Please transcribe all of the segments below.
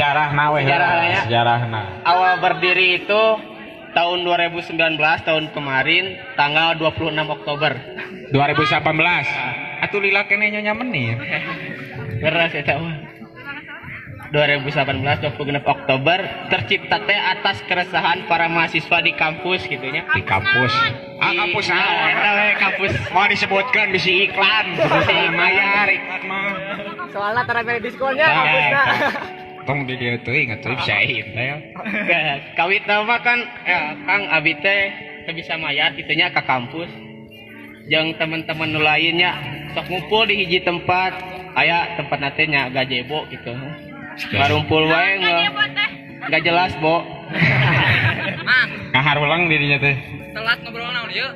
Sejarah nawe Sejarahnya. Sejarah na. Awal berdiri itu tahun 2019 tahun kemarin tanggal 26 Oktober. 2018. Atuh lila kene nyonya menir. Beras ya tahu. 2018 26 Oktober tercipta teh atas keresahan para mahasiswa di kampus gitunya. Di kampus. Ah kampus Nah, we kampus. Mau disebutkan bisi iklan. Sebutkan mayar iklan mah. Soalnya mere diskonnya Tah, kampusna. Tong di dia tuh ingat tuh bisa ya. Kawit nama kan ya, Kang Abi teh bisa mayar gitunya ke kampus. Jeung teman-teman nu lainnya sok ngumpul di hiji tempat aya tempat natenya gajebo gitu. Ngarumpul wae nggak nggak jelas, Bo. Ngaharulang dirinya teh. telat ngobrol naon ieu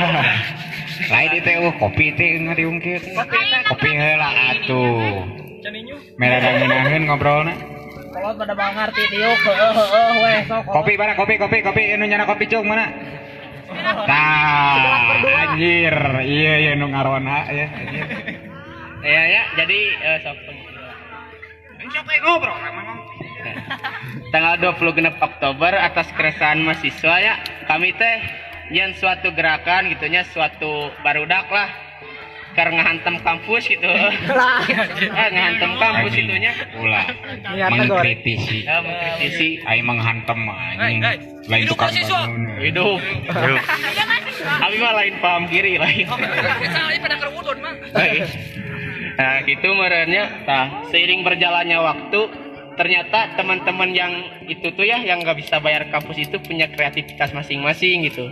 Lain itu uh, kopi teh ngadiungkeun. Kopi heula atuh. Merah dangunaheun ngobrolna. Kalau pada bang ngarti diuk heeh heeh weh sok. Kopi mana kopi kopi kopi anu nyana kopi cung mana? Tah, anjir. Iya iya nu ngarona ya. anjir. Ya ya, jadi eh, sok Siapa yang ngobrol tanggal 26 Oktober atas keresahan mahasiswa ya kami teh yang suatu gerakan gitunya suatu barudak lah karena ngahantem kampus gitu. Eh, ngahantem kampus itunya. Ulah. Niatna goreng. Mengkritisi. ya, mengkritisi. Aing menghantem anjing. Lain Hidup tukang bangun. hidup. Kami mah lain paham kiri lain. Kesal pada kerudun mah nah gitu merenya tah seiring berjalannya waktu ternyata teman-teman yang itu tuh ya yang nggak bisa bayar kampus itu punya kreativitas masing-masing gitu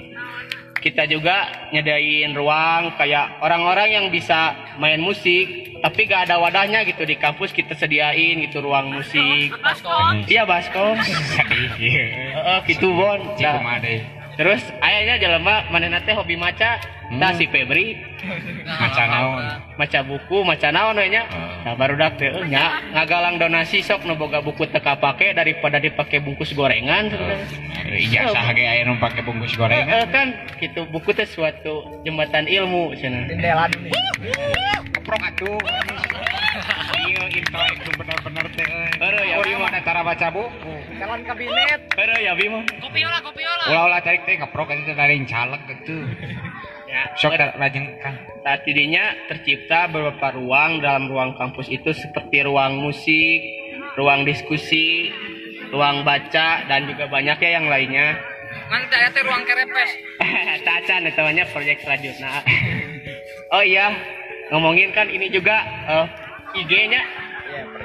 kita juga nyediain ruang kayak orang-orang yang bisa main musik tapi gak ada wadahnya gitu. Di kampus kita sediain gitu ruang musik. Baskom iya baskom Iya. Heeh, gitu bon. Nah. Terus ayahnya jelema mana teh hobi maca Tah si Febri Maca naon? maca buku maca naon we nya Oh. nah baru dak teh nya ngagalang donasi sok nu boga buku teka pake daripada dipake bungkus gorengan sebenarnya Ijazah ge aya nu pake bungkus Eh, gorengan. eh, kan gitu buku teh suatu jembatan ilmu cenah Jendela dulu. Keprok atuh. Iya intelek bener-bener teh. Heureuh ya Urang Bima. mah antara baca buku. Calon kabinet. Heureuh ya Bima kopiola kopiola Ulah-ulah tarik teh ngeprok itu dari caleg gitu. ya Sok lajeng Kang. saat dirinya tercipta beberapa ruang dalam ruang kampus itu seperti ruang musik, ruang diskusi, ruang baca dan juga banyak ya yang lainnya. nanti teh ruang kerepes Cacan itu namanya proyek selanjutnya. Oh iya, ngomongin kan ini juga eh, IG-nya.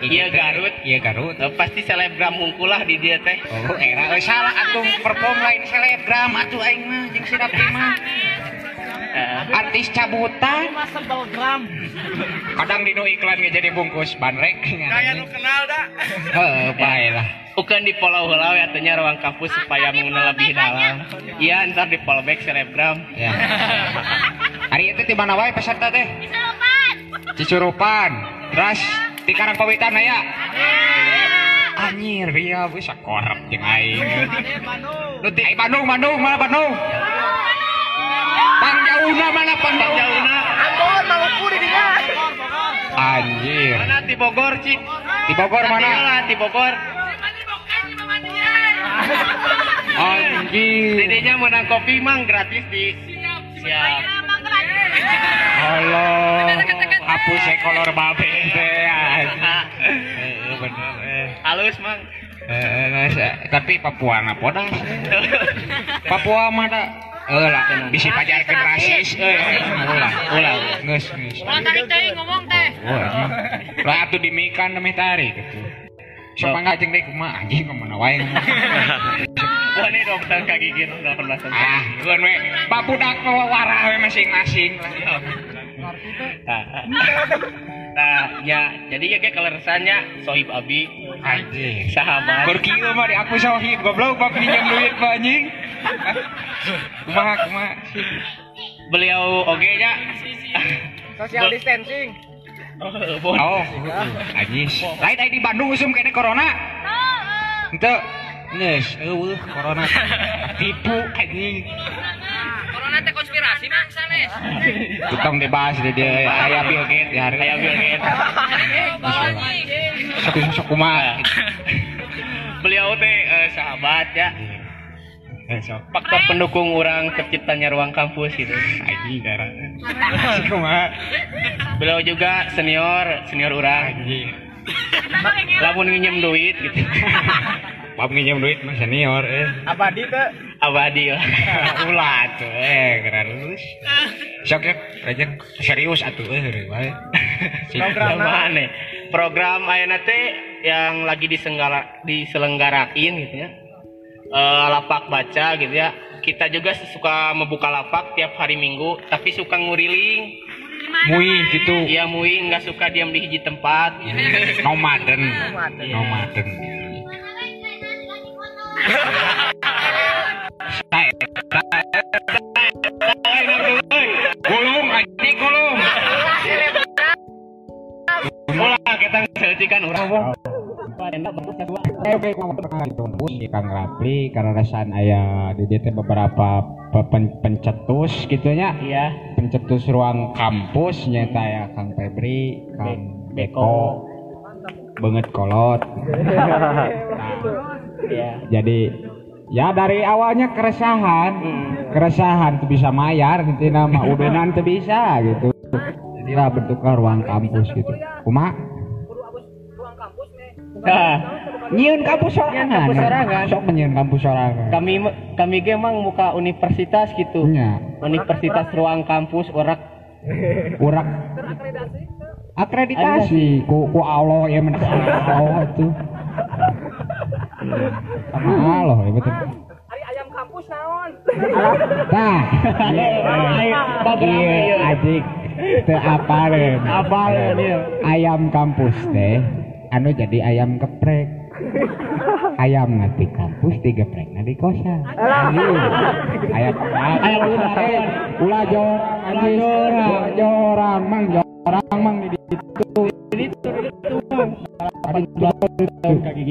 Iya Garut. Iya Garut. Eh, pasti selebgram hungkulah di dia teh. Oh, era euy salah atuh perform lain selebgram atuh aing mah jeung si Dapi mah. Eh, Artis cabutan. Mas sebel gram. Kadang dino iklan jadi bungkus banrek. kayak nu kenal dah Heeh, bae lah. Bukan di follow heula ya tanya ruang kampus supaya mengenal lebih dalam. Iya, ntar di follow back selebgram. Ya. Hari itu di mana wae peserta teh? Cicurupan. Terus di Karangpawitan aya. Anjir, iya wis sakorep jeung aing. Ai Bandung, Bandung, mana Bandung? Pangjauhna mana Pangjauhna? Ambon Maluku di dinya. Anjir. Mana di Bogor, Cik? Di Bogor mana? Di Bogor. Anjir. Dedenya menang kopi mang gratis di Siap. Allah. Hapus saya kolor babe Heeh, bener eh. Halus mang. Eh, guys, eh, tapi Papua na podas. Papua mah da Eh lah, bisi pajarkeun rasis euy. Ulah, ulah, geus, geus. ulah tarik teh ngomong teh Wah, lah atuh dimikan meh tarik gitu. Semangat jeung deui kumaha anjing ke mana wae. Wah, ini dokter kaki gini udah pernah sembuh. Ah, keun we babudak warah we masing-masing lah. Nah, nah, ya, jadi ya kayak keleresannya Sohib Abi, Anjing. sahabat. Kieu mah di aku sohib goblok bak pinjam duit mah anjing. Kumaha kumaha. Beliau oge nya. Social distancing. Oh, bon. Oh, anjing. Lain di Bandung usum kene corona. Henteu. Geus, eueuh corona. Tipu anjing. Teh konspirasi mah sanes Tukang dibahas di dia aya Bill Gates ya. Kayak Bill Gates. Sok sok kumaha. Beliau teh eh, sahabat ya. Eh sok Faktor pendukung orang terciptanya ruang kampus gitu. anjing gara. Kumaha? Beliau juga senior, senior orang. Lamun nginjem duit gitu. Bab nginjem duit mah senior eh. Abadi teh. Abadi lah. Ulah tuh eh keren lulus. Sok ya, Rajen serius atuh eh bae. Program mana? Program ayeuna teh yang lagi disenggara diselenggarain gitu ya. Eh, lapak baca gitu ya. Kita juga suka membuka lapak tiap hari Minggu, tapi suka nguriling. Mui gitu. Iya mui nggak suka diam di hiji tempat. Nomaden. Iya. Nomaden. Gulung anjing gulung. Ulah kita ngeselitikan orang. Di Kang Rapli karena rasaan aya di DT beberapa pe- pen- pencetus gitunya Iya. pencetus ruang kampus nyata ya Kang Febri, Kang Beko, banget kolot. Nah, Iya. jadi ya dari awalnya keresahan, keresahan tuh bisa mayar nanti nama udenan tuh bisa gitu. Jadilah bentuknya ruang kampus gitu. Kuma Nah, Nyieun kampus sorangan. kampus sorangan. Sok menyieun kampus sorangan. kami kami ge emang muka universitas gitu. Nya, Universitas ruang kampus orak urak akreditasi ku ku Allah ya men Allah itu. Sama Allah ya betul. Ari ayam kampus naon? Tah. Iya, adik. Teu apaleun. Apaleun, ieu. Ayam kampus teh anu jadi ayam geprek. Ayam nanti kampus digeprek di kosan. Anjing. Ayam ayam ulah ulah jorang anjing. Jorang mang jorang mang di ditu. Kaki.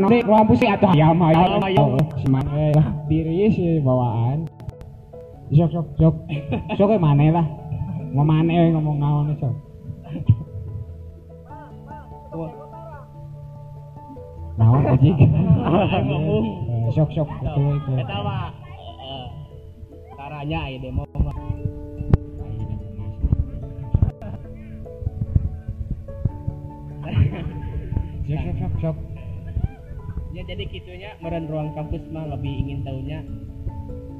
Nanti atau ayam ayam ayam. Semangat lah diri sih bawaan. Sok sok sok. Sok ke mana lah? Mau mana ngomong naon sok. Naon aja? Sok sok betul itu. Eta mah eh, caranya ya demo Sok sok sok sok. Ya jadi gitunya meren ruang kampus mah lebih ingin tahunya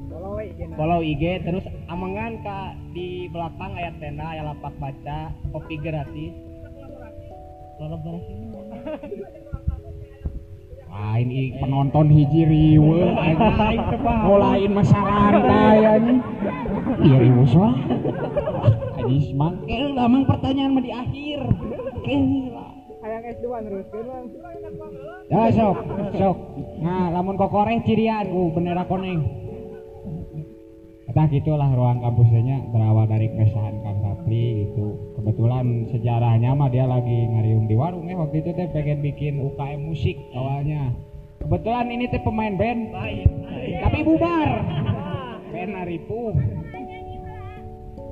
Follow jeung. follow IG terus amangan ka di belakang aya tenda aya lapak baca kopi gratis kolaborasi Lain penonton hiji riwe lain masyarakat anjing. Iya riwe soal. Anjing semang. Eh lamang pertanyaan mah di akhir. Eh Ya sok, sok. Nah, lamun kokoreh cirian ku bendera koneng. Entah gitulah ruang kampusnya berawal dari keresahan Kang Rapli gitu. Kebetulan sejarahnya mah dia lagi ngariung di warung ya waktu itu teh pengen bikin UKM musik awalnya. Kebetulan ini teh pemain band, tapi bubar. Band Aripu.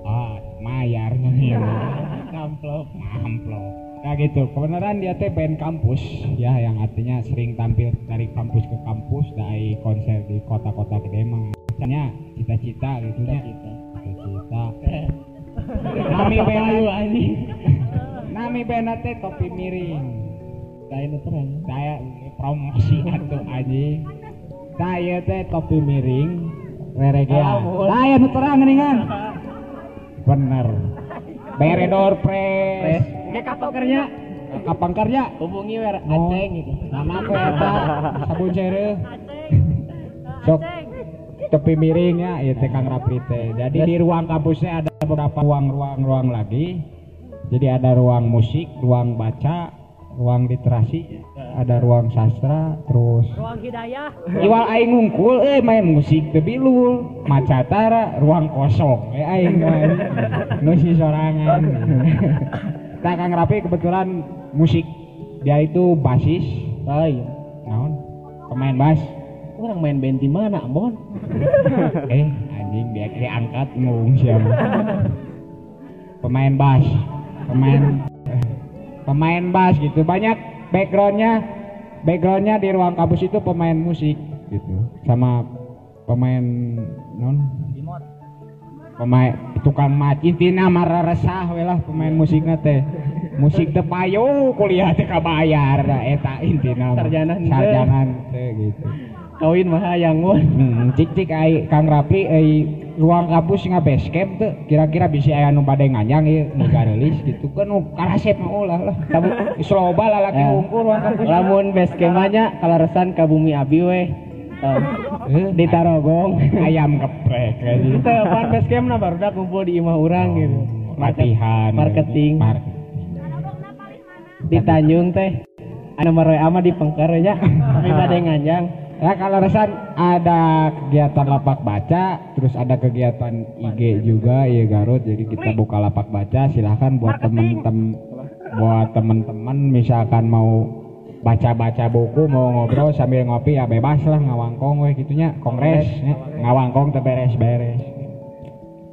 Ah, mayarnya ya. Amplop, amplop. Nah gitu, kebenaran dia teh band kampus ya yang artinya sering tampil dari kampus ke kampus dari konser di kota-kota gede mah. Misalnya cita-cita gitu nya. Cita-cita. Nami band anjing. Nami band teh topi miring. Saya terang. Saya promosi atuh anjing. Saya teh topi miring reregean. Saya nu terang geuningan. Bener. Beredor pres. Kayak kapan kerja Kapan kerja? hubungi wer Oh. aceng gitu Nama aku eta sabun cere. Sok tepi miring ya, ya teh Kang Rapri teh. Jadi di ruang kampusnya ada beberapa ruang-ruang-ruang lagi. Jadi ada ruang musik, ruang baca, ruang literasi, ada ruang sastra, terus Ruang hidayah. Iwal aing ngungkul eh main musik teu bilul, macatara ruang kosong eh aing main nu si sorangan. Tah Kang Rapi kebetulan musik. Dia itu basis, oh iya. Naon? Pemain bass. orang main band di mana Ambon Eh, anjing dia diangkat ngomong siapa? Pemain bass pemain eh, pemain bass gitu. Banyak backgroundnya. Backgroundnya di ruang kampus itu pemain musik gitu. Sama pemain non pemain tukang mat intina marah resah we lah pemain musiknya teh. Musik teh payu kuliah teh kabayar. Da eta intina. Sarjana sarjana teh. Gitu. Kawin mah hayang mun Hmm, cik cik ai Kang Rapli ai ruang kampus nga base camp tuh kira-kira bisa aya nu bade nganyang ieu nu garelis gitu. Kan nu karasep mah ulah lah. Tabu sloba lalaki Eh. unggul ruang kampus lamun base campnya kalaresan ka bumi abi we. Eh, Eh, di Tarogong ayam geprek kita apaan base camp na baru kumpul di imah urang gitu. Latihan marketing. Mar- di Tanjung teh. Anu maroe ama di pengkernya tapi bade nganjang. Ya kalau resan ada kegiatan lapak baca, terus ada kegiatan IG juga ya Garut. Jadi kita buka lapak baca, silahkan buat temen-temen buat temen-temen misalkan mau baca-baca buku, mau ngobrol sambil ngopi ya bebas lah ngawangkong we gitunya, kongres ya. ngawangkong teh beres-beres.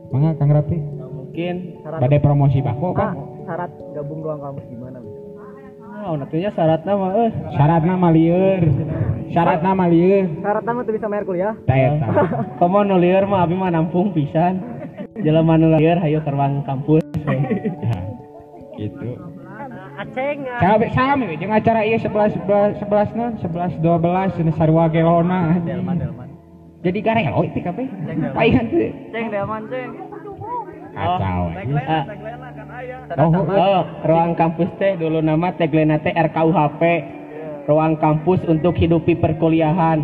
Mangga Kang Rapi, mungkin badai promosi bako Bang. syarat gabung ruang kampus gimana ah natunya syaratna mah eh Syaratna mah lieur. Syaratna mah lieur. syarat nama tuh bisa bayar kuliah Tah eta. komo nu lieur mah abi mah nampung pisan jelema nu lieur hayu ke ruang kampus gitu. Aceng Sampai sami we, jeung acara ieu 11 11 11 non 11 12 cenah sarua gelona. delman delman Jadi garelo itu kabeh. Paingan teh. ceng delman ceng. Kacau. anjing. Ah, kan ayah Oh, oh, ruang kampus teh dulu nama tagline teh RKUHP ruang kampus untuk hidupi perkuliahan.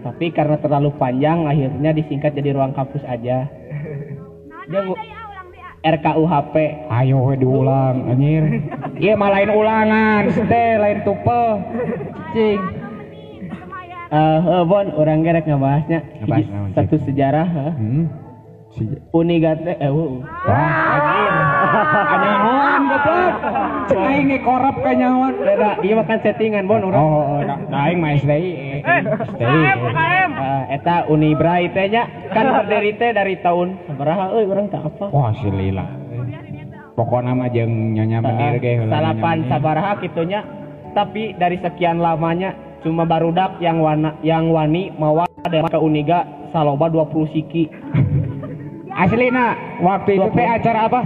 Tapi karena terlalu panjang akhirnya disingkat jadi ruang kampus aja. Dia RKUHP ayo we diulang anjir. Ieu mah lain ulangan, teh lain tupe. Cing. Eh, eh, bon orang gerek ngebahasnya Ngebahas satu sejarah eh. Hmm. Si Unigat teh eh uh, Wah, anjir. Kanyawan goblok. Cek aing ge korep kanyawan. beda iya makan settingan bon Oh, orang oh, oh, da da aing mah SDI. Eh, SDI. Eh, eta Unibra teh nya kan berdiri teh dari tahun sabaraha euy urang tak apa? Wah, si lila. Pokoknya mah jeung nyonya menir ge heula salapan sabaraha gitunya tapi dari sekian lamanya cuma barudak yang wana yang wani mawa ada ke Uniga saloba 20 siki. Aslina, waktu itu teh acara apa?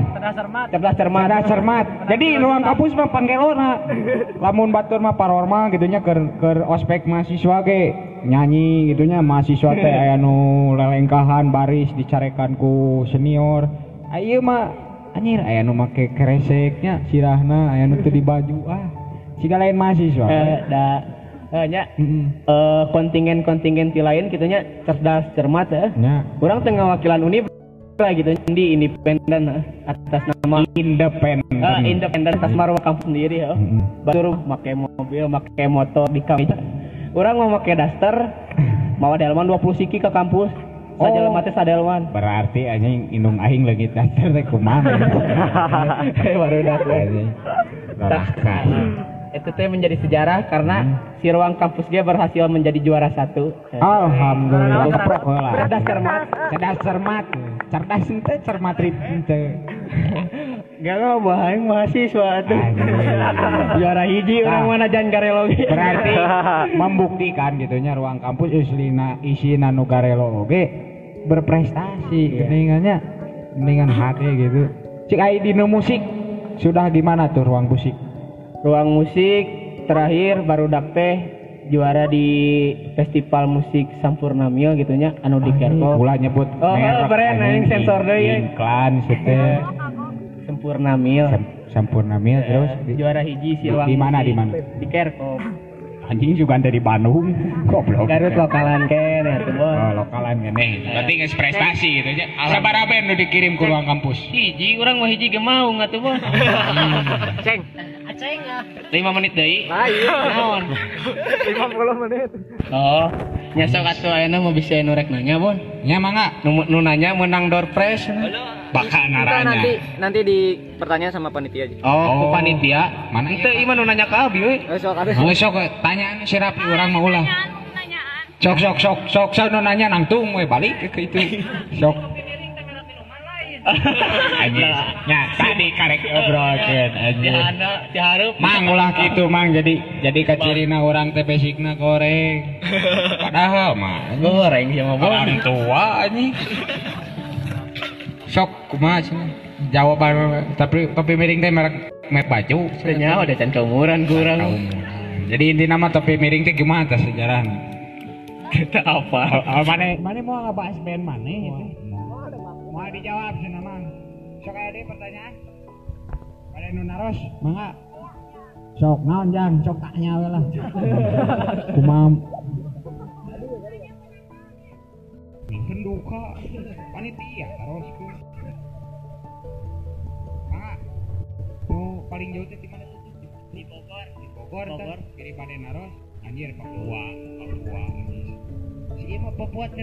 cerdas cermat. Ada cermat. Jadi ruang kampus mah panggelona. Lamun batur mah parorma gitunya keur keur ospek mahasiswa ge nyanyi gitunya mahasiswa teh aya nu lelengkahan baris dicarekan ku senior. Ayo mah anjir aya nu make kereseknya sirahna aya nu teu di baju ah. Siga lain mahasiswa. eh da eh, nya Heeh. eh, kontingen-kontingen ti lain gitunya cerdas cermat eh. Nya Urang tengah wakilan Unibra gitu di independen eh, atas nama independen. eh, independen atas marwah kampus sendiri ya. Heeh. baru make mobil, make motor di kampus. Orang mau make daster, mau delman 20 siki ke kampus. Saja Oh. mati sadelman. Berarti anjing indung aing lagi daster teh kumaha. Baru dah gue. Anjing. Neraka. Itu teh menjadi sejarah karena si ruang kampus dia berhasil menjadi juara satu. Alhamdulillah. Cerdas cermat. Cerdas cermat. Cerdas ente cermat. Gak lo bahaya mahasiswa tuh. Juara hiji orang Nah. mana jangan garelogi. Berarti membuktikan gitunya ruang kampus islina isina nu garelo oge berprestasi geningannya geningan hati gitu. Cik ai dina musik sudah gimana tuh ruang musik? ruang musik terakhir baru teh juara di festival musik Sampurna Mil gitunya anu di Kerko Ulah nyebut Oh, anjing, anjing, sensor deui. Iklan situ. Sempurna Mil. Sam- Sampurna mil terus? di, juara hiji si di- mana, di mana? di Kerko anjing juga dari Bandung. Goblok. Garut lokalan ken ya tuh Oh, lokalan gini. Berarti nggak prestasi gitu aja. Sabar apa yang udah dikirim ke ruang kampus? hiji orang mau hiji ge mau nggak tuh bon ceng. Aceng ya. Lima menit deui ayo naon? 50 menit. Oh nyasok atuh ayeuna mau bisa nu rek nanya bon Ya mangga. nu, nu nanya menang door prize. Bakal Kita naranya. nanti nanti di pertanyaan sama panitia aja. Oh, Oh. panitia? Mana Ente iman nu nanya ke abi we oh, soal ada Oh, sok tanyaan si Rapi orang mau ulah. sok sok sok sok sok nu nanya nangtung we balik ke itu sok. Anjing nya tadi karek obrolkeun diharap. Mang ulah gitu mang jadi jadi kacirina orang teh basicna goreng. Padahal mah Goreng sama orang tua anjing. Sok kumaha cenah? Jawaban tapi topi miring teh merek merek baju. Sebenarnya udah can keumuran kurang. Jadi inti nama topi miring teh gimana teh sejarahnya? Kita apa? Oh, mana mana mau ngebahas band mana itu? Mau dijawab sih mang. Sok deui pertanyaan. Pada nu naros, mangga. Sok naon jang, sok tanya we lah. Kumaha Mungkin duka panitia taros paling jauh teh di mana tuh? Di Bogor. Di Bogor, Bogor. Kiri pada naros. Anjir Papua, Papua. Si mah Papua tuh.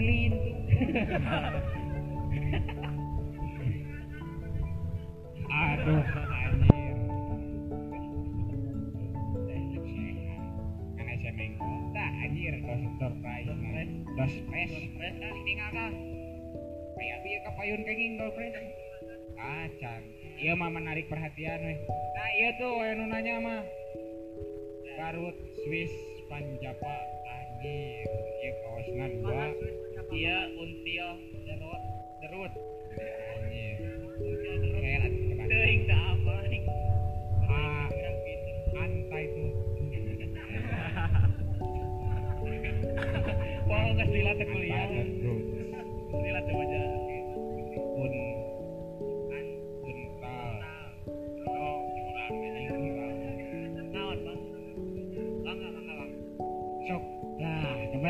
Aduh, anjir. Kan saya mengko. Tah anjir dos surprise. Dos pres, pres kali tinggal kang. Kayak kapayun kenging dos pres. Iya mah menarik perhatian weh. Nah iya tuh yang nanya mah. Garut, Swiss, Panjapa, anjir. Iya kaosna dua. Iya until derut, derut. Anjir. Teman. Teuing tah apa? Ah, antai tuh. Wah, geus lila teh kuliah. Lila teh aja.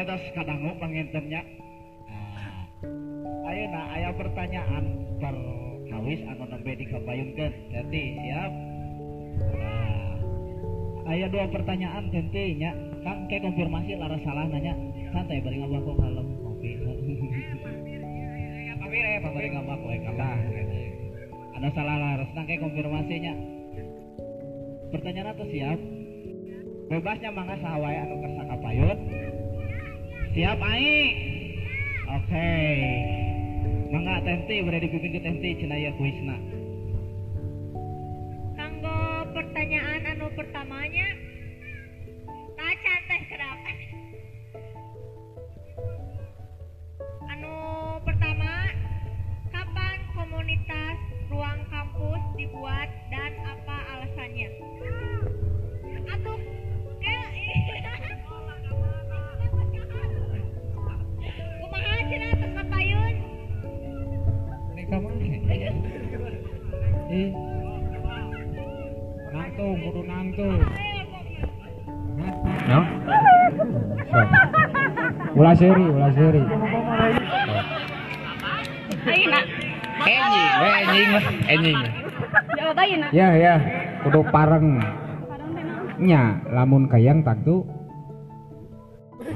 Kemetos kadangu pangintennya. Nah, ayeuna aya pertanyaan perkawis anu nembe dikabayunkeun. Jadi siap. Nah, aya dua pertanyaan tentunya. Kang ke konfirmasi lara salah nanya. Santai bari ngabako kalem ngopi. tapi eh Bari ngabako we kalem. Tah, Ada salah laras nang ke konfirmasinya. Pertanyaan atau siap? Bebasnya mangga sahawae anu kersa kapayun. Siap ai. Oke. Mangga tenti bere dipimpin ke tenti cenah ya kuisna. Ulah seri ulah seri. Ayeuna enjing we enjing lah enjing. Ayeuna. ya ya. Kudu pareng. Nya lamun kayang anjing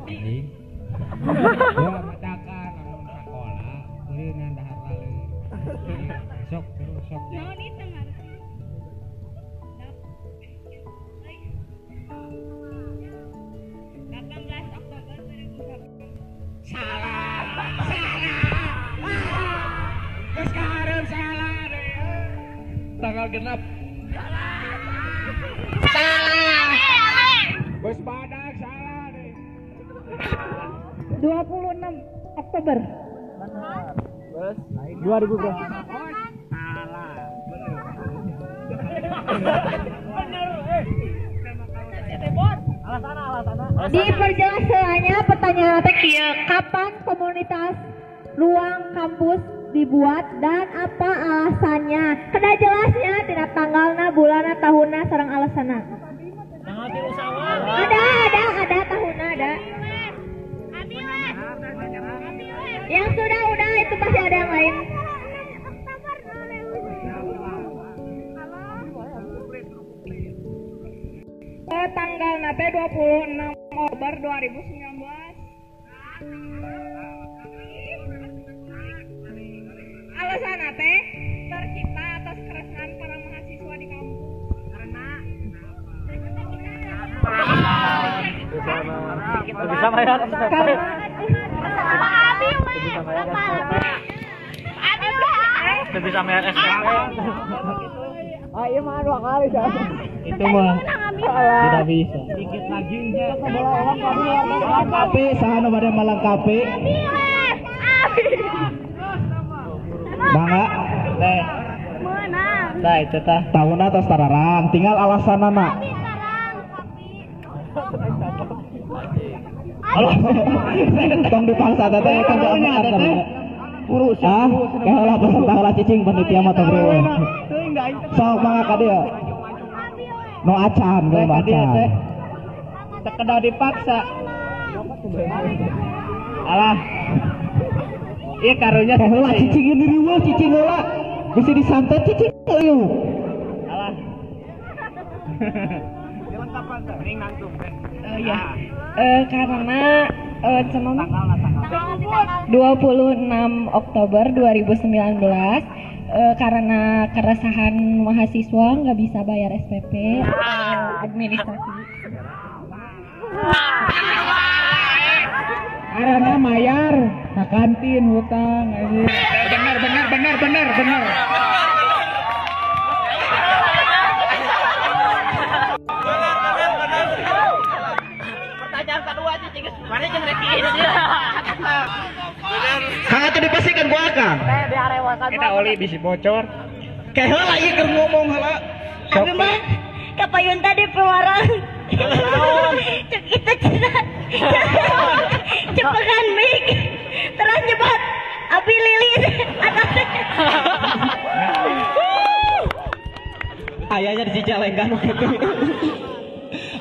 ya Tanggal genap. Salah. Geus badak salah deh. 26 Oktober. 2000 bro. Diperjelas selanjutnya pertanyaan teh kieu, kapan komunitas ruang kampus dibuat dan apa alasannya? Kena jelasnya tidak tanggalna, bulanna, tahunna, sareng alasanna. Ada, ada, ada tahunna ada. Yang sudah, udah itu pasti ada yang lain. Tanggal nate 26 Oktober 2019. Bisa Itu bisa bayar SPP. Ah, iya mah dua kali sih. Itu mah tidak bisa. Dikit lagi. Melengkapi, sahana pada melengkapi. Bangga, Teh, teh itu tah. tahun atas tararang, tinggal alasan anak. Tong dipaksa tete kan jalan makan Urus ah, kayak lah cicing panitia mah tong bro. Sok mangga ka dia. No acan, dia, acan. Sekedar dipaksa. Alah. Iya karunya Eh lah cicing ini riweuh cicing heula. Bisa disantet cicing ayo. Alah. Eh, ya. Eh, karena eh, cuman 26 Oktober 2019 eh, karena keresahan mahasiswa nggak bisa bayar SPP eh, administrasi. Karena mayar ke kantin hutang anjing. Benar benar benar benar benar. Kang atuh dipastikan gua Kang. Kita oli bisi bocor. Kayak heula ieu keur ngomong heula. Abi mah kapayun tadi pewarang. Cek kita cenah. Cepetan mik. Terus cepat. Abi lilin atasnya. Ayahnya dicicalengkan gitu.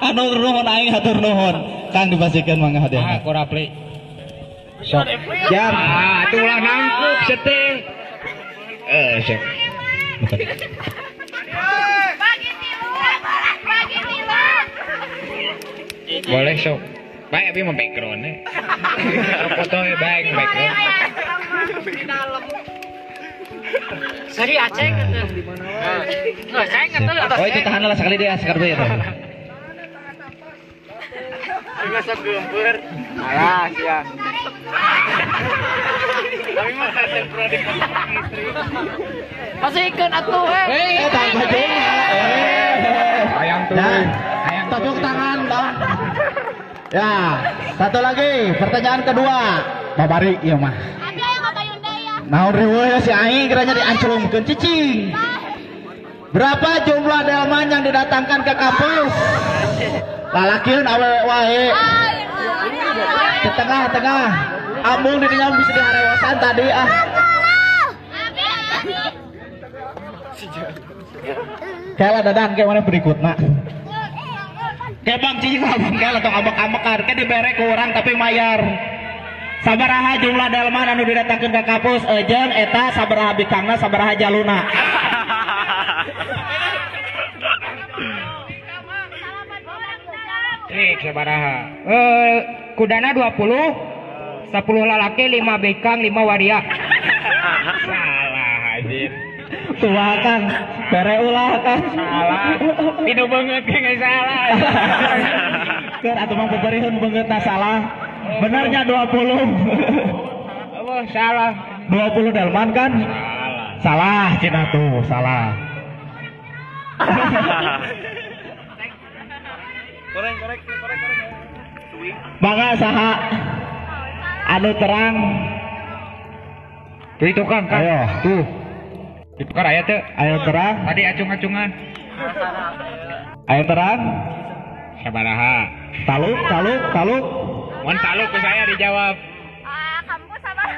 Anu nuhun aing hatur nuhun. Kang dipastikan mangga Ah, hadiah. kurapli. Sok. Jam. Ah, itu ulah nangkup seting. Eh, sok. Boleh sok. Baik abi mau background nih. Foto baik background. Seri Aceh gitu. Nggak, saya tahu atas Oh itu tahan lah sekali dia sekar ya. Enggak sok gempur. Alah, sia. Tapi mah kata produk istri. Masih ikan atuh, eh. Tahan bajunya. Eh. Ayam tuh. Nah, tepuk tangan dong. Ya, satu lagi pertanyaan kedua. Babari iya mah. Naon riweuh ya si aing kiranya diancurumkeun cicing. Berapa jumlah delman yang didatangkan ke kampus? Lalakiun awe wae. Di tengah-tengah. Amung di dinya bisa diharewasan tadi ah. Kayak dadang kayak mana berikutnya. Kayak bang cicing lah bang kayak atau ambek-ambekan kayak dibere ke orang tapi mayar. Sabaraha jumlah delman anu didatangkan ke kampus ejen eta sabaraha bikangna sabaraha jaluna. Trik sabaraha. Eh, kudana 20. 10 lalaki, 5 bekang, 5 waria. Salah anjir. Tua kan, bere ulah kan. Salah. Itu banget kayak salah. Kan atau mang peperihun banget nah salah. Benernya 20. Oh, salah. 20 delman kan? Salah. Salah cina tuh, salah. Korek korek korek korek. Bangga saha anu terang. Tuh itu kan, kan. Ayo, tuh. Ditukar aya teh. Ayo terang, Tadi acung-acungan. ayo terang. Sabaraha. Taluk, taluk, taluk. Mun taluk ke saya dijawab.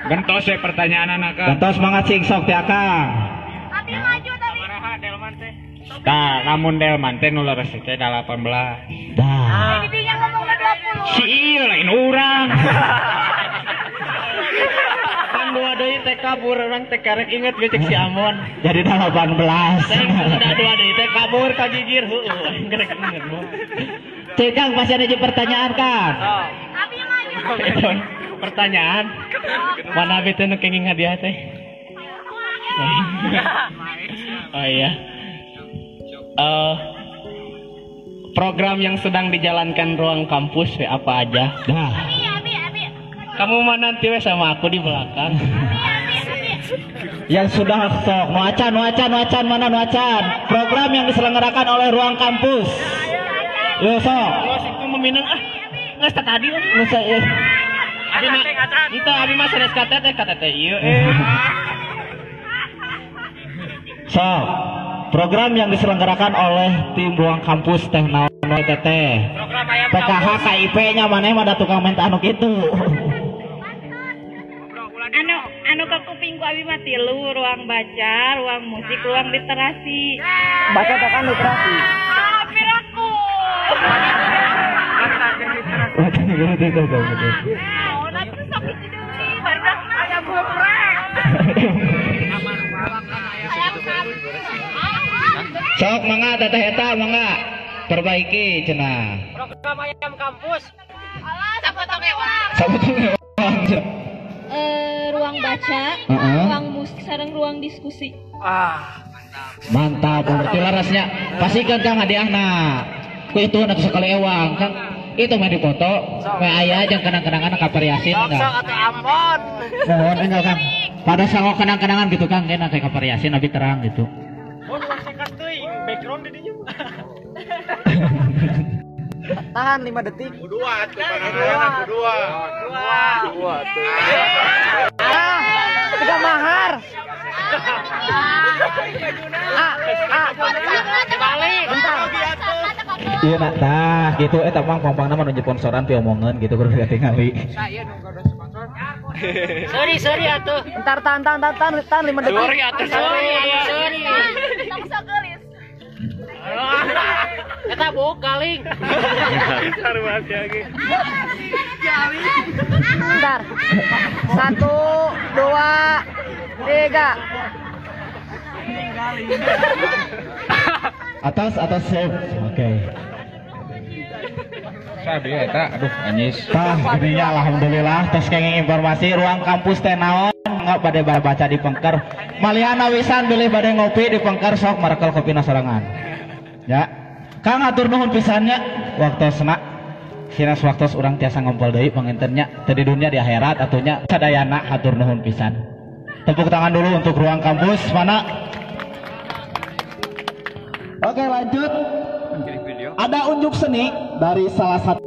Gentos ya pertanyaan anak kan. Gantos semangat sing sok ti Akang. Sabaraha delman teh. Tah, lamun delman teh nu leres teh 18. Dah. Si iya lain urang. kan dua deui teh kabur urang teh karek inget ge cek si Amon. Jadi 18. Teh udah dua deui teh kabur ka gigir heueuh. Karek inget Bu. Cek Kang pasti ada pertanyaan Kang. Itu pertanyaan. Mana bete nu kenging hadiah teh? oh iya. Eh program yang sedang dijalankan ruang kampus ya, apa aja? Dah. Kamu mah nanti wes sama aku di belakang. Yang sudah sok, nuacan, nuacan, nuacan, mana nuacan? Program yang diselenggarakan oleh Ruang Kampus. Yo sok. Terus itu meminang ah. Nggak tadi? Nusa, eh. Abi mah itu abi mah seres KTT KTT ieu eh. Sok. Program yang diselenggarakan oleh tim Ruang Kampus Naon TT. PKH KIP-nya mana emang ada tukang minta anu gitu. anu anu ke kupingku abi mah tilu ruang baca ruang musik ruang literasi. Baca tekan literasi. hampir aku Baca literasi itu betul. oh nanti sakit deui baru ayam geprek Sok mangga teteh eta mangga perbaiki cenah. Program ayam kampus. Sabutungnya uang. Eh, ruang baca, Heeh. ruang musik, sareng ruang diskusi. Ah, Mantap, berarti larasnya. Pastikan kang hadiahna. Ku itu nanti sekali ewang kang. Itu mah dipoto, mah aya jeung kenang-kenangan kapariasin sok enggak. Mohon enggak kang. Pada sango kenang-kenangan gitu kang, kena kayak kapariasin lebih terang gitu. Tahan 5 detik. Dua dua. Dua. Dua. Ah, tidak mahar. Ah, ah, Balik. bentar. Iya nak tah gitu eta mah pang-pang nama nunjuk sponsoran pi omongan gitu kudu tingali. Sorry, sorry atuh. Entar tahan tahan tahan tahan tahan 5 detik. Sorry atuh sorry. Sorry. Eta buk galing. Bentar. Satu, dua, tiga. Atas, atas save. Oke. Sabi eta aduh anyis. Tah, alhamdulillah tes kenging informasi ruang kampus teh naon nggak pada baca di pengker. Maliana wisan bilih pada ngopi di pengker sok merekel kopi sorangan. Ya. Kang atur nuhun pisannya waktu senak Sinas waktu orang tiasa ngompol deui pangintennya tadi dunia di akhirat atunya sadayana atur nuhun pisan. Tepuk tangan dulu untuk ruang kampus mana? Oke lanjut. Ada unjuk seni dari salah satu